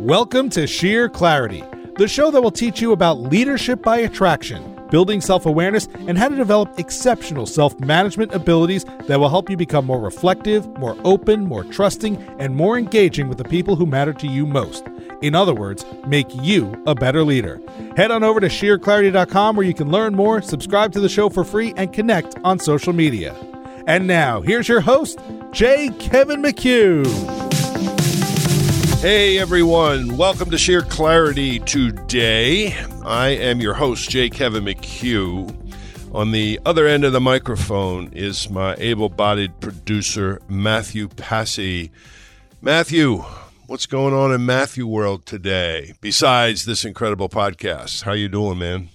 Welcome to Sheer Clarity, the show that will teach you about leadership by attraction, building self awareness, and how to develop exceptional self management abilities that will help you become more reflective, more open, more trusting, and more engaging with the people who matter to you most. In other words, make you a better leader. Head on over to sheerclarity.com where you can learn more, subscribe to the show for free, and connect on social media. And now, here's your host, J. Kevin McHugh. Hey everyone, welcome to Sheer Clarity today. I am your host, J. Kevin McHugh. On the other end of the microphone is my able bodied producer, Matthew Passy. Matthew, what's going on in Matthew world today besides this incredible podcast? How you doing, man?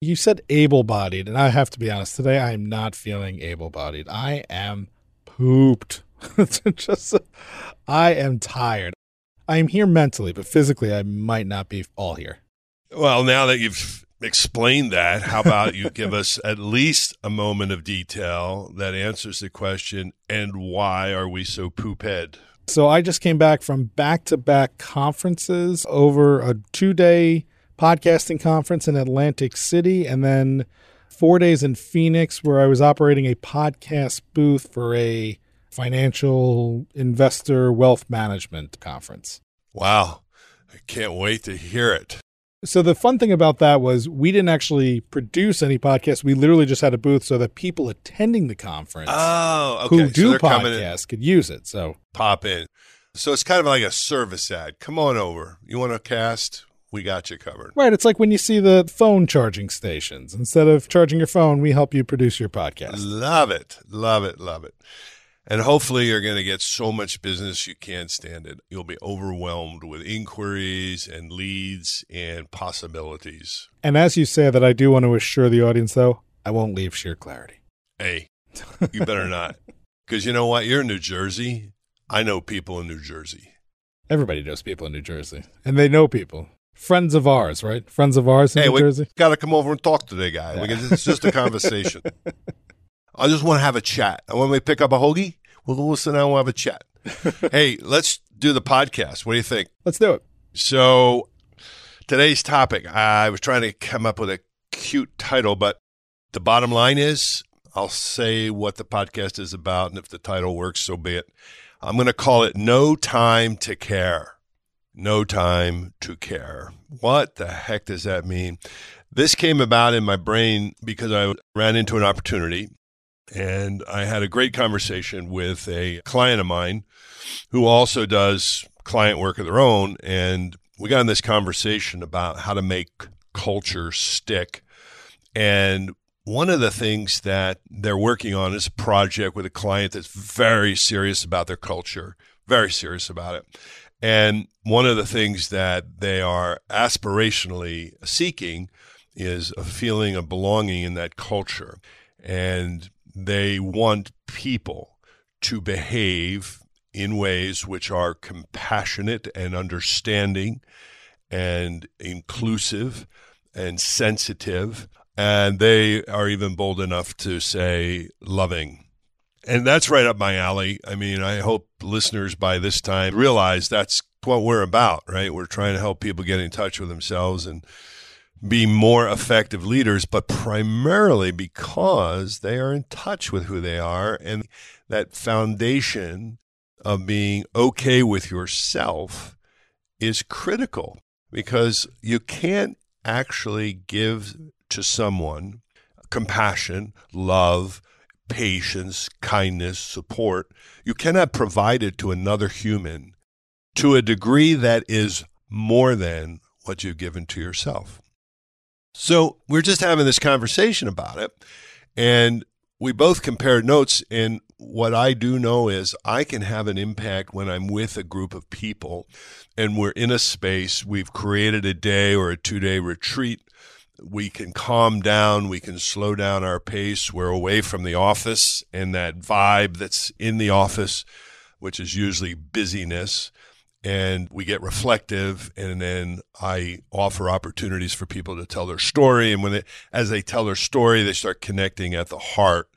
You said able-bodied, and I have to be honest. Today, I am not feeling able-bodied. I am pooped. Just, I am tired. I am here mentally, but physically, I might not be all here. Well, now that you've explained that, how about you give us at least a moment of detail that answers the question, and why are we so poop head? So I just came back from back to back conferences over a two day podcasting conference in Atlantic City and then four days in Phoenix where I was operating a podcast booth for a financial investor wealth management conference. Wow. I can't wait to hear it. So the fun thing about that was we didn't actually produce any podcasts. We literally just had a booth so that people attending the conference Oh, okay. who do in- podcasts could use it. So pop in. So it's kind of like a service ad. Come on over. You want to cast? We got you covered. Right. It's like when you see the phone charging stations. Instead of charging your phone, we help you produce your podcast. Love it. Love it. Love it. And hopefully you're going to get so much business you can't stand it. You'll be overwhelmed with inquiries and leads and possibilities. And as you say that, I do want to assure the audience, though, I won't leave sheer clarity. Hey, you better not. Because you know what? You're in New Jersey. I know people in New Jersey. Everybody knows people in New Jersey, and they know people. Friends of ours, right? Friends of ours in hey, New we Jersey. got to come over and talk to the guy. Yeah. Because it's just a conversation. I just want to have a chat. And when we pick up a hoagie, we'll listen and we'll have a chat. hey, let's do the podcast. What do you think? Let's do it. So, today's topic, I was trying to come up with a cute title, but the bottom line is I'll say what the podcast is about. And if the title works, so be it. I'm going to call it No Time to Care. No Time to Care. What the heck does that mean? This came about in my brain because I ran into an opportunity and I had a great conversation with a client of mine who also does client work of their own. And we got in this conversation about how to make culture stick. And one of the things that they're working on is a project with a client that's very serious about their culture, very serious about it. And one of the things that they are aspirationally seeking is a feeling of belonging in that culture. And they want people to behave in ways which are compassionate and understanding and inclusive and sensitive. And they are even bold enough to say loving. And that's right up my alley. I mean, I hope listeners by this time realize that's what we're about, right? We're trying to help people get in touch with themselves and be more effective leaders, but primarily because they are in touch with who they are and that foundation of being okay with yourself is critical because you can't actually give to someone compassion, love, patience, kindness, support. You cannot provide it to another human to a degree that is more than what you've given to yourself. So we're just having this conversation about it. And we both compared notes. And what I do know is I can have an impact when I'm with a group of people and we're in a space. We've created a day or a two day retreat. We can calm down. We can slow down our pace. We're away from the office and that vibe that's in the office, which is usually busyness and we get reflective and then i offer opportunities for people to tell their story and when they as they tell their story they start connecting at the heart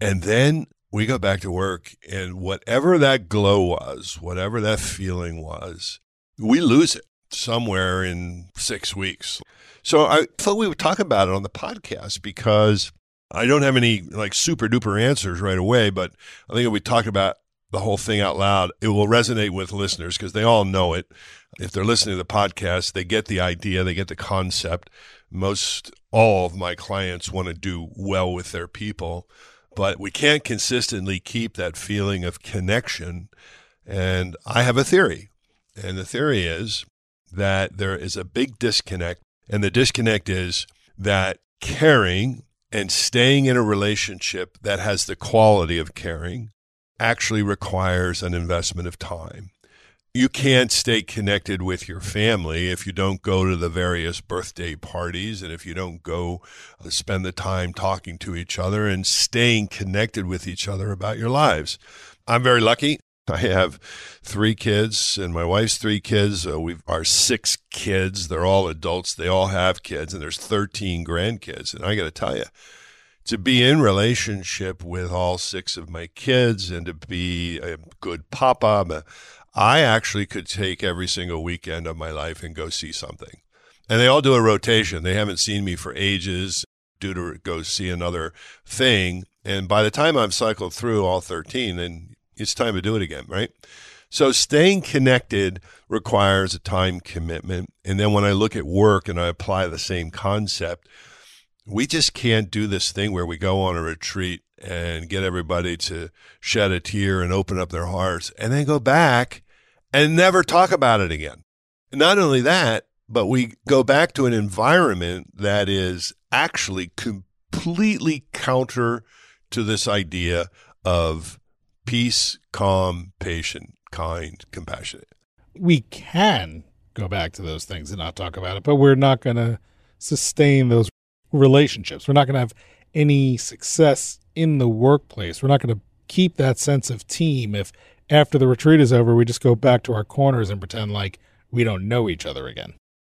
and then we go back to work and whatever that glow was whatever that feeling was we lose it somewhere in six weeks. So I thought we would talk about it on the podcast because I don't have any like super duper answers right away, but I think if we talk about the whole thing out loud, it will resonate with listeners because they all know it. If they're listening to the podcast, they get the idea, they get the concept. Most all of my clients want to do well with their people, but we can't consistently keep that feeling of connection. And I have a theory. And the theory is that there is a big disconnect. And the disconnect is that caring and staying in a relationship that has the quality of caring actually requires an investment of time. You can't stay connected with your family if you don't go to the various birthday parties and if you don't go uh, spend the time talking to each other and staying connected with each other about your lives. I'm very lucky. I have three kids and my wife's three kids. Uh, we've our six kids. They're all adults. They all have kids, and there's 13 grandkids. And I got to tell you, to be in relationship with all six of my kids and to be a good papa, I actually could take every single weekend of my life and go see something. And they all do a rotation. They haven't seen me for ages due to go see another thing. And by the time I've cycled through all 13, then it's time to do it again, right? So staying connected requires a time commitment. And then when I look at work and I apply the same concept, we just can't do this thing where we go on a retreat and get everybody to shed a tear and open up their hearts and then go back and never talk about it again. Not only that, but we go back to an environment that is actually completely counter to this idea of peace, calm, patient, kind, compassionate. We can go back to those things and not talk about it, but we're not going to sustain those relationships. We're not going to have any success in the workplace. We're not going to keep that sense of team if after the retreat is over, we just go back to our corners and pretend like we don't know each other again.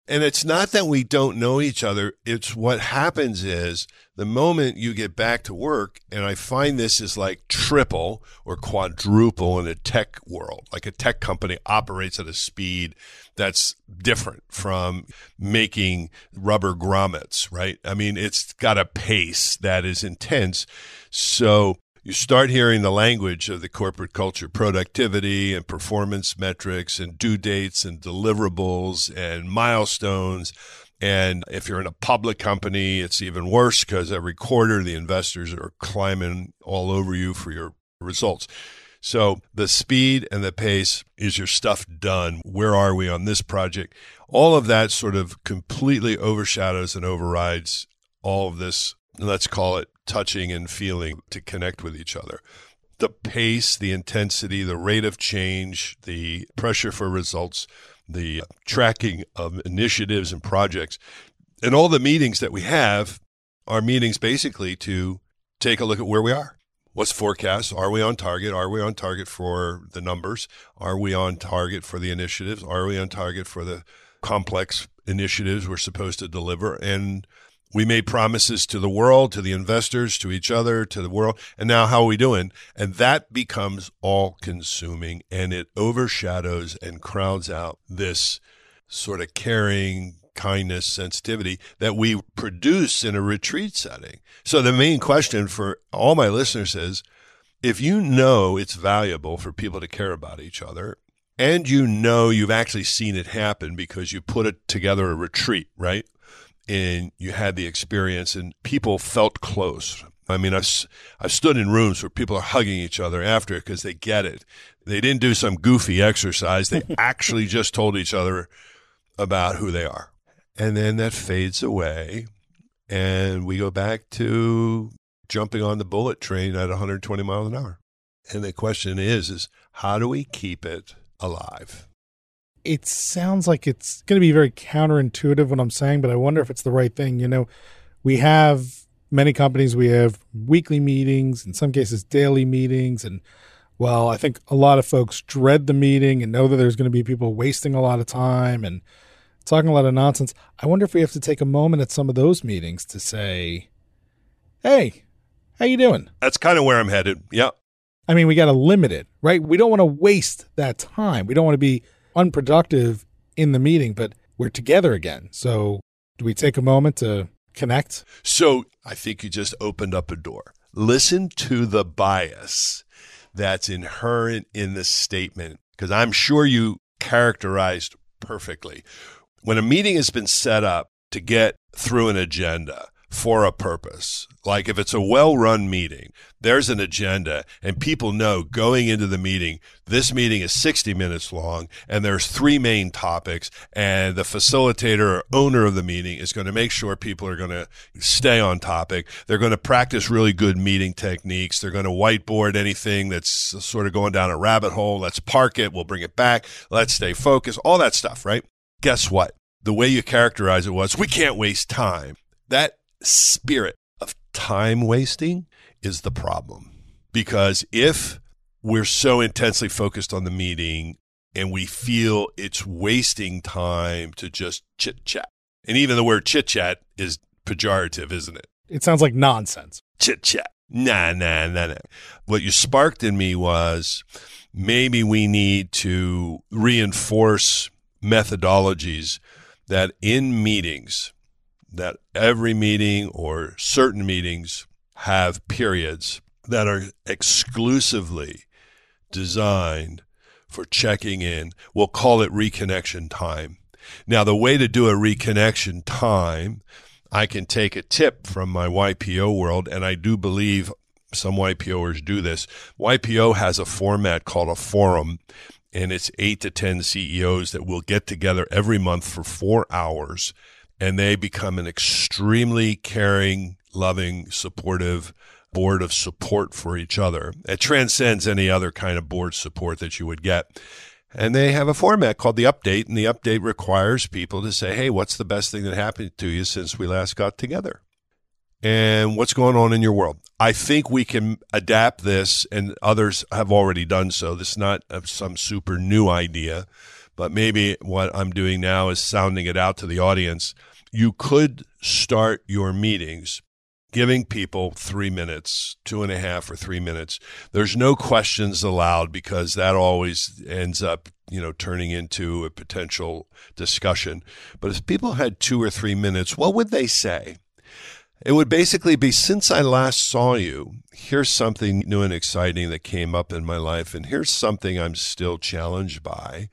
And it's not that we don't know each other. It's what happens is the moment you get back to work, and I find this is like triple or quadruple in a tech world. Like a tech company operates at a speed that's different from making rubber grommets, right? I mean, it's got a pace that is intense. So you start hearing the language of the corporate culture productivity and performance metrics and due dates and deliverables and milestones. And if you're in a public company, it's even worse because every quarter the investors are climbing all over you for your results. So the speed and the pace is your stuff done? Where are we on this project? All of that sort of completely overshadows and overrides all of this, let's call it touching and feeling to connect with each other. The pace, the intensity, the rate of change, the pressure for results, the tracking of initiatives and projects, and all the meetings that we have are meetings basically to take a look at where we are. What's forecast? Are we on target? Are we on target for the numbers? Are we on target for the initiatives? Are we on target for the complex initiatives we're supposed to deliver? And we made promises to the world, to the investors, to each other, to the world. And now how are we doing? And that becomes all consuming and it overshadows and crowds out this sort of caring, kindness, sensitivity that we produce in a retreat setting. So the main question for all my listeners is if you know it's valuable for people to care about each other, and you know you've actually seen it happen because you put it together a retreat, right? And you had the experience and people felt close. I mean, I've, I've stood in rooms where people are hugging each other after because they get it. They didn't do some goofy exercise. They actually just told each other about who they are. And then that fades away and we go back to jumping on the bullet train at 120 miles an hour. And the question is, is how do we keep it alive? It sounds like it's going to be very counterintuitive what I'm saying, but I wonder if it's the right thing. You know, we have many companies, we have weekly meetings, in some cases, daily meetings. And well, I think a lot of folks dread the meeting and know that there's going to be people wasting a lot of time and talking a lot of nonsense. I wonder if we have to take a moment at some of those meetings to say, hey, how you doing? That's kind of where I'm headed. Yeah. I mean, we got to limit it, right? We don't want to waste that time. We don't want to be unproductive in the meeting, but we're together again. So, do we take a moment to connect? So, I think you just opened up a door. Listen to the bias that's inherent in this statement, because I'm sure you characterized perfectly. When a meeting has been set up to get through an agenda, for a purpose. Like if it's a well run meeting, there's an agenda, and people know going into the meeting, this meeting is 60 minutes long, and there's three main topics, and the facilitator or owner of the meeting is going to make sure people are going to stay on topic. They're going to practice really good meeting techniques. They're going to whiteboard anything that's sort of going down a rabbit hole. Let's park it. We'll bring it back. Let's stay focused. All that stuff, right? Guess what? The way you characterize it was, we can't waste time. That spirit of time wasting is the problem. Because if we're so intensely focused on the meeting and we feel it's wasting time to just chit chat, and even the word chit chat is pejorative, isn't it? It sounds like nonsense. Chit chat. Nah, nah, nah, nah. What you sparked in me was maybe we need to reinforce methodologies that in meetings, that every meeting or certain meetings have periods that are exclusively designed for checking in. We'll call it reconnection time. Now, the way to do a reconnection time, I can take a tip from my YPO world, and I do believe some YPOers do this. YPO has a format called a forum, and it's eight to 10 CEOs that will get together every month for four hours and they become an extremely caring, loving, supportive board of support for each other. It transcends any other kind of board support that you would get. And they have a format called the update, and the update requires people to say, hey, what's the best thing that happened to you since we last got together? And what's going on in your world? I think we can adapt this, and others have already done so. This is not uh, some super new idea but maybe what I'm doing now is sounding it out to the audience. You could start your meetings giving people three minutes, two and a half or three minutes. There's no questions allowed because that always ends up, you know, turning into a potential discussion. But if people had two or three minutes, what would they say? It would basically be since I last saw you, here's something new and exciting that came up in my life, and here's something I'm still challenged by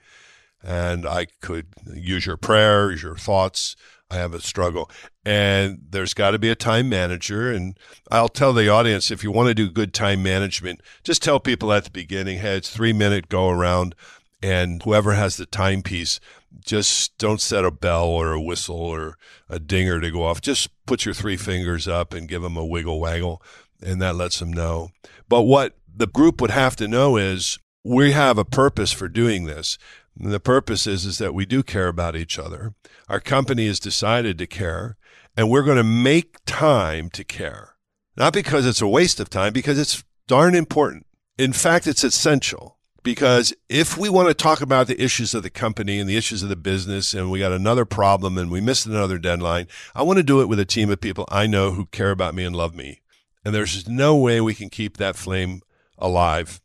and I could use your prayers, your thoughts. I have a struggle. And there's got to be a time manager. And I'll tell the audience if you want to do good time management, just tell people at the beginning, hey, it's three minute go around. And whoever has the timepiece, just don't set a bell or a whistle or a dinger to go off. Just put your three fingers up and give them a wiggle waggle, and that lets them know. But what the group would have to know is we have a purpose for doing this. The purpose is, is that we do care about each other. Our company has decided to care, and we're going to make time to care. Not because it's a waste of time, because it's darn important. In fact, it's essential because if we want to talk about the issues of the company and the issues of the business and we got another problem and we missed another deadline, I want to do it with a team of people I know who care about me and love me. And there's no way we can keep that flame alive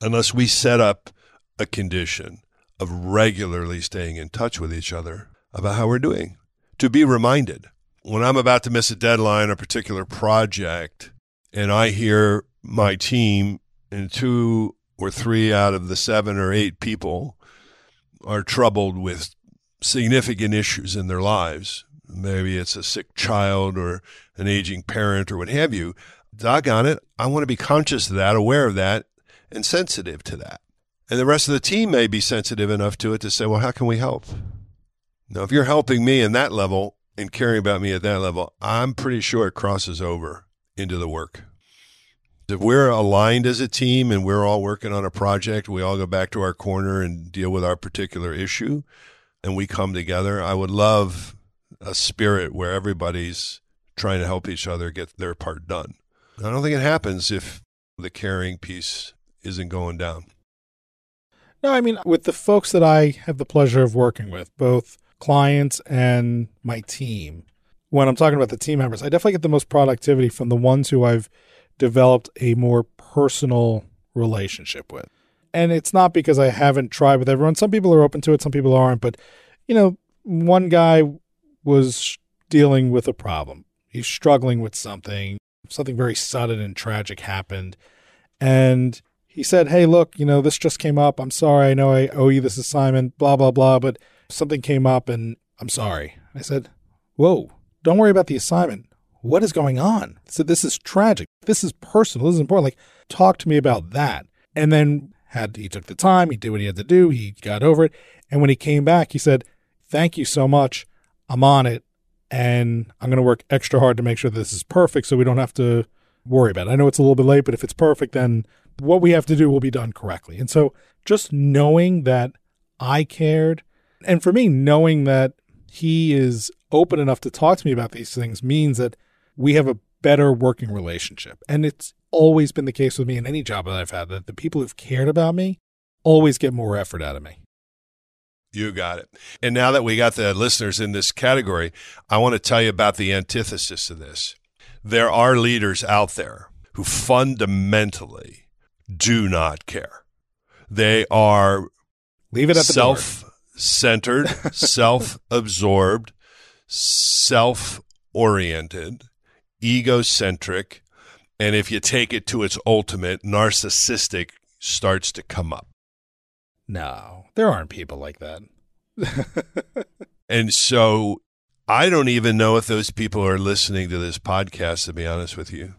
unless we set up a condition of regularly staying in touch with each other about how we're doing. To be reminded when I'm about to miss a deadline a particular project, and I hear my team and two or three out of the seven or eight people are troubled with significant issues in their lives. Maybe it's a sick child or an aging parent or what have you. Doggone it, I want to be conscious of that, aware of that, and sensitive to that. And the rest of the team may be sensitive enough to it to say, well, how can we help? Now, if you're helping me in that level and caring about me at that level, I'm pretty sure it crosses over into the work. If we're aligned as a team and we're all working on a project, we all go back to our corner and deal with our particular issue and we come together. I would love a spirit where everybody's trying to help each other get their part done. I don't think it happens if the caring piece isn't going down. No, I mean, with the folks that I have the pleasure of working with, both clients and my team, when I'm talking about the team members, I definitely get the most productivity from the ones who I've developed a more personal relationship with. And it's not because I haven't tried with everyone. Some people are open to it, some people aren't, but you know, one guy was dealing with a problem. He's struggling with something. Something very sudden and tragic happened. And he said, Hey, look, you know, this just came up. I'm sorry. I know I owe you this assignment, blah, blah, blah, but something came up and I'm sorry. I said, Whoa, don't worry about the assignment. What is going on? Said, This is tragic. This is personal. This is important. Like, talk to me about that. And then had he took the time, he did what he had to do, he got over it. And when he came back, he said, Thank you so much. I'm on it. And I'm going to work extra hard to make sure this is perfect so we don't have to worry about it. I know it's a little bit late, but if it's perfect, then what we have to do will be done correctly. And so just knowing that I cared, and for me, knowing that he is open enough to talk to me about these things means that we have a better working relationship. And it's always been the case with me in any job that I've had that the people who've cared about me always get more effort out of me. You got it. And now that we got the listeners in this category, I want to tell you about the antithesis of this. There are leaders out there who fundamentally do not care. They are leave it at the self-centered, self-absorbed, self-oriented, egocentric, and if you take it to its ultimate, narcissistic starts to come up. No, there aren't people like that. and so I don't even know if those people are listening to this podcast, to be honest with you.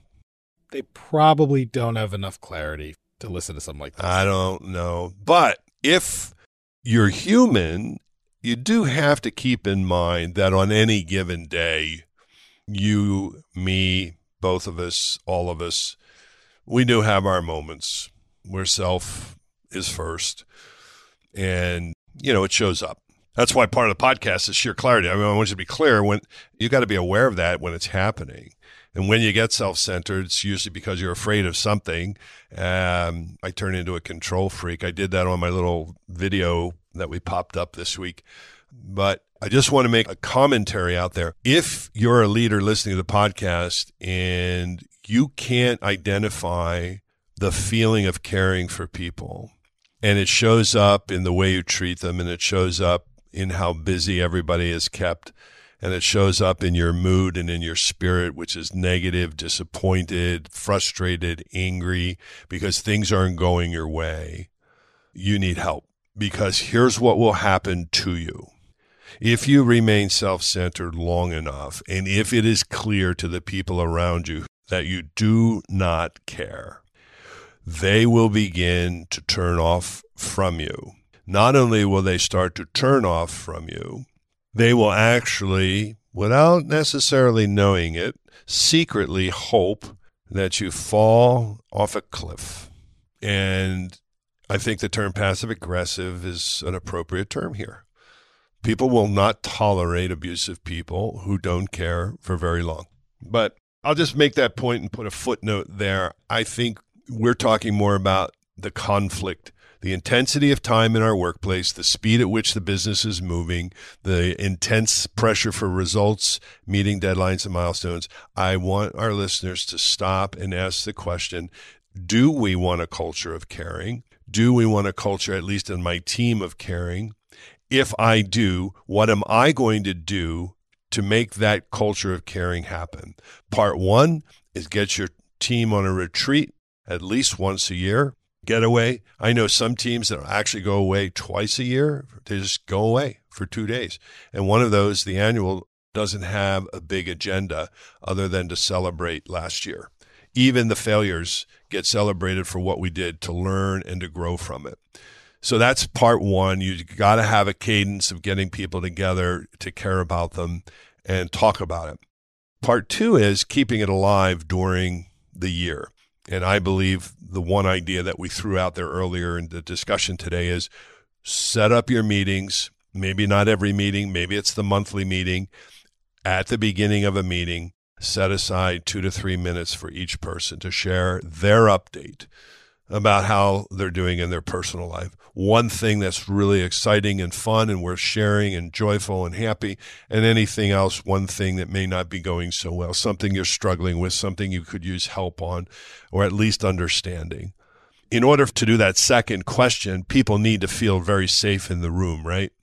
They probably don't have enough clarity to listen to something like that. I don't know. But if you're human, you do have to keep in mind that on any given day, you, me, both of us, all of us, we do have our moments where self is first. And, you know, it shows up. That's why part of the podcast is sheer clarity. I mean, I want you to be clear when you got to be aware of that when it's happening. And when you get self centered, it's usually because you're afraid of something. Um, I turn into a control freak. I did that on my little video that we popped up this week. But I just want to make a commentary out there. If you're a leader listening to the podcast and you can't identify the feeling of caring for people, and it shows up in the way you treat them, and it shows up in how busy everybody is kept. And it shows up in your mood and in your spirit, which is negative, disappointed, frustrated, angry, because things aren't going your way. You need help because here's what will happen to you. If you remain self centered long enough, and if it is clear to the people around you that you do not care, they will begin to turn off from you not only will they start to turn off from you, they will actually, without necessarily knowing it, secretly hope that you fall off a cliff. And I think the term passive aggressive is an appropriate term here. People will not tolerate abusive people who don't care for very long. But I'll just make that point and put a footnote there. I think we're talking more about the conflict the intensity of time in our workplace, the speed at which the business is moving, the intense pressure for results, meeting deadlines and milestones. I want our listeners to stop and ask the question Do we want a culture of caring? Do we want a culture, at least in my team, of caring? If I do, what am I going to do to make that culture of caring happen? Part one is get your team on a retreat at least once a year getaway. I know some teams that actually go away twice a year. They just go away for two days. And one of those, the annual, doesn't have a big agenda other than to celebrate last year. Even the failures get celebrated for what we did to learn and to grow from it. So that's part one. You got to have a cadence of getting people together to care about them and talk about it. Part two is keeping it alive during the year. And I believe the one idea that we threw out there earlier in the discussion today is set up your meetings. Maybe not every meeting, maybe it's the monthly meeting. At the beginning of a meeting, set aside two to three minutes for each person to share their update about how they're doing in their personal life. One thing that's really exciting and fun and worth sharing and joyful and happy, and anything else, one thing that may not be going so well, something you're struggling with, something you could use help on, or at least understanding. In order to do that second question, people need to feel very safe in the room, right?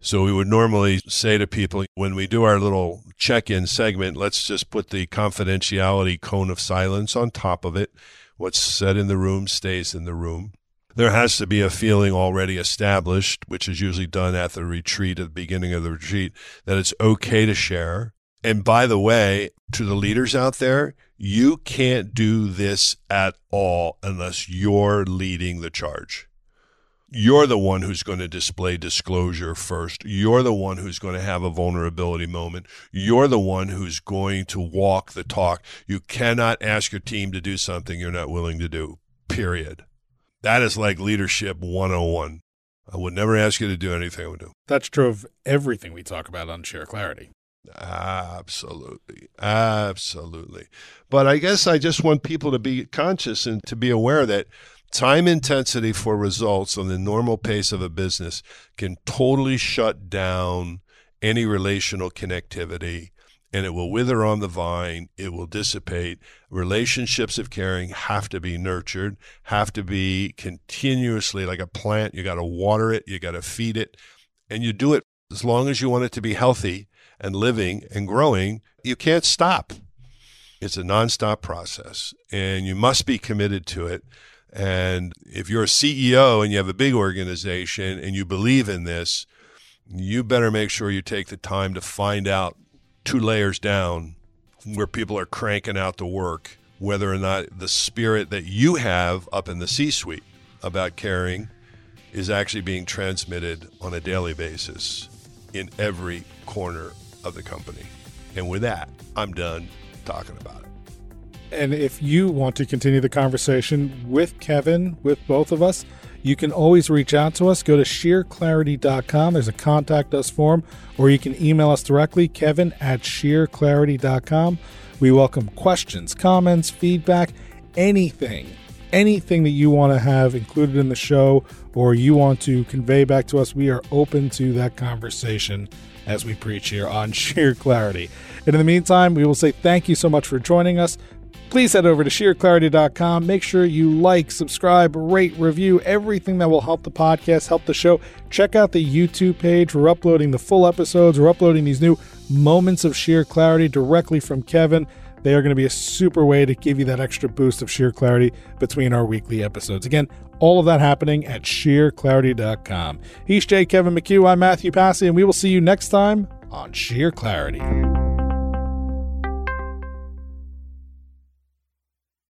So we would normally say to people when we do our little check in segment, let's just put the confidentiality cone of silence on top of it. What's said in the room stays in the room. There has to be a feeling already established, which is usually done at the retreat, at the beginning of the retreat, that it's okay to share. And by the way, to the leaders out there, you can't do this at all unless you're leading the charge you're the one who's going to display disclosure first. You're the one who's going to have a vulnerability moment. You're the one who's going to walk the talk. You cannot ask your team to do something you're not willing to do, period. That is like leadership 101. I would never ask you to do anything I would do. That's true of everything we talk about on Sheer Clarity. Absolutely. Absolutely. But I guess I just want people to be conscious and to be aware that Time intensity for results on the normal pace of a business can totally shut down any relational connectivity and it will wither on the vine. It will dissipate. Relationships of caring have to be nurtured, have to be continuously like a plant. You got to water it, you got to feed it, and you do it as long as you want it to be healthy and living and growing. You can't stop. It's a nonstop process, and you must be committed to it. And if you're a CEO and you have a big organization and you believe in this, you better make sure you take the time to find out two layers down where people are cranking out the work, whether or not the spirit that you have up in the C suite about caring is actually being transmitted on a daily basis in every corner of the company. And with that, I'm done talking about it. And if you want to continue the conversation with Kevin, with both of us, you can always reach out to us. Go to sheerclarity.com. There's a contact us form, or you can email us directly, kevin at sheerclarity.com. We welcome questions, comments, feedback, anything, anything that you want to have included in the show or you want to convey back to us. We are open to that conversation as we preach here on Sheer Clarity. And in the meantime, we will say thank you so much for joining us please head over to sheerclarity.com. Make sure you like, subscribe, rate, review everything that will help the podcast, help the show. Check out the YouTube page. We're uploading the full episodes. We're uploading these new moments of sheer clarity directly from Kevin. They are going to be a super way to give you that extra boost of sheer clarity between our weekly episodes. Again, all of that happening at sheerclarity.com. He's J. Kevin McHugh. I'm Matthew Passy, and we will see you next time on Sheer Clarity.